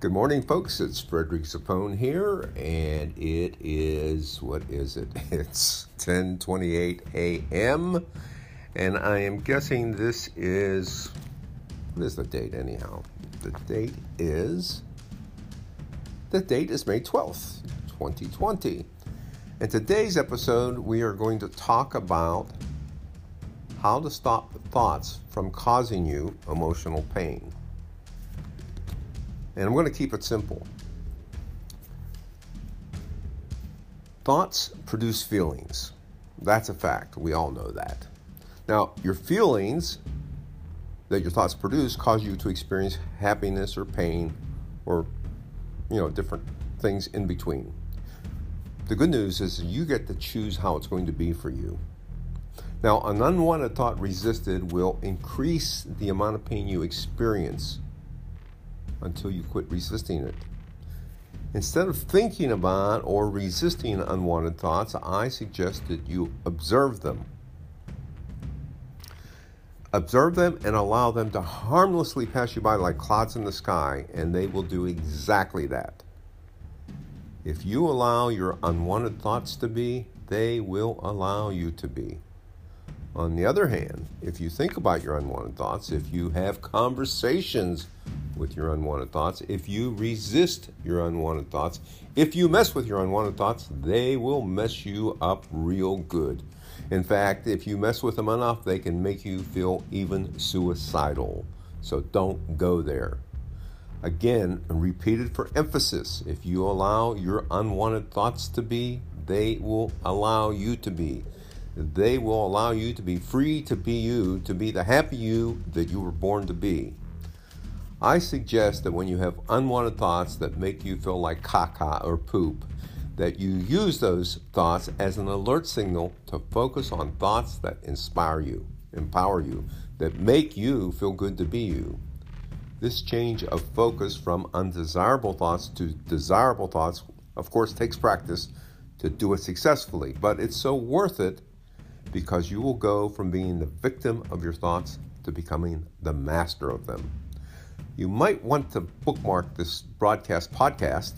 Good morning, folks. It's Frederick Zapone here, and it is what is it? It's 10:28 a.m. and I am guessing this is what is the date anyhow? The date is the date is May 12th, 2020. In today's episode, we are going to talk about how to stop thoughts from causing you emotional pain. And I'm going to keep it simple. Thoughts produce feelings. That's a fact. We all know that. Now, your feelings that your thoughts produce cause you to experience happiness or pain or, you know, different things in between. The good news is you get to choose how it's going to be for you. Now, an unwanted thought resisted will increase the amount of pain you experience until you quit resisting it. Instead of thinking about or resisting unwanted thoughts, I suggest that you observe them. Observe them and allow them to harmlessly pass you by like clouds in the sky, and they will do exactly that. If you allow your unwanted thoughts to be, they will allow you to be. On the other hand, if you think about your unwanted thoughts, if you have conversations with your unwanted thoughts, if you resist your unwanted thoughts, if you mess with your unwanted thoughts, they will mess you up real good. In fact, if you mess with them enough, they can make you feel even suicidal. So don't go there. Again, repeated for emphasis. If you allow your unwanted thoughts to be, they will allow you to be. They will allow you to be free to be you, to be the happy you that you were born to be. I suggest that when you have unwanted thoughts that make you feel like caca or poop, that you use those thoughts as an alert signal to focus on thoughts that inspire you, empower you, that make you feel good to be you. This change of focus from undesirable thoughts to desirable thoughts, of course, takes practice to do it successfully, but it's so worth it because you will go from being the victim of your thoughts to becoming the master of them. You might want to bookmark this broadcast podcast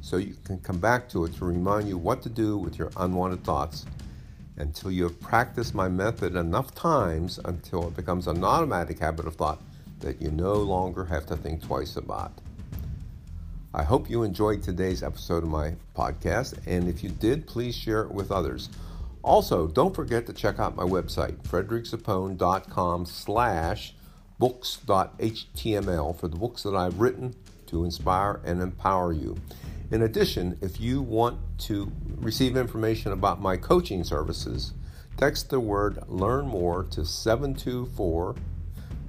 so you can come back to it to remind you what to do with your unwanted thoughts until you have practiced my method enough times until it becomes an automatic habit of thought that you no longer have to think twice about. I hope you enjoyed today's episode of my podcast, and if you did, please share it with others. Also, don't forget to check out my website, frederickzapone.com slash books.html for the books that I've written to inspire and empower you. In addition, if you want to receive information about my coaching services, text the word learn more to 724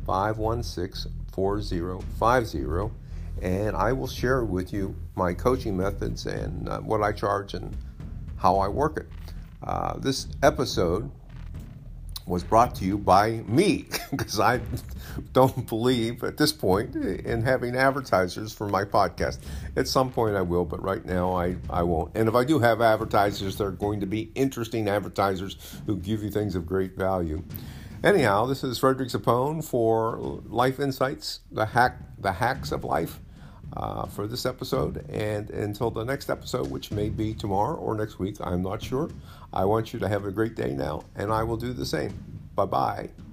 516 4050 and I will share with you my coaching methods and uh, what I charge and how I work it. Uh, this episode was brought to you by me because I don't believe at this point in having advertisers for my podcast. At some point I will, but right now I, I won't. And if I do have advertisers, they're going to be interesting advertisers who give you things of great value. Anyhow, this is Frederick Zapone for Life Insights, the hack, the hacks of life. Uh, for this episode. And until the next episode, which may be tomorrow or next week, I'm not sure. I want you to have a great day now, and I will do the same. Bye bye.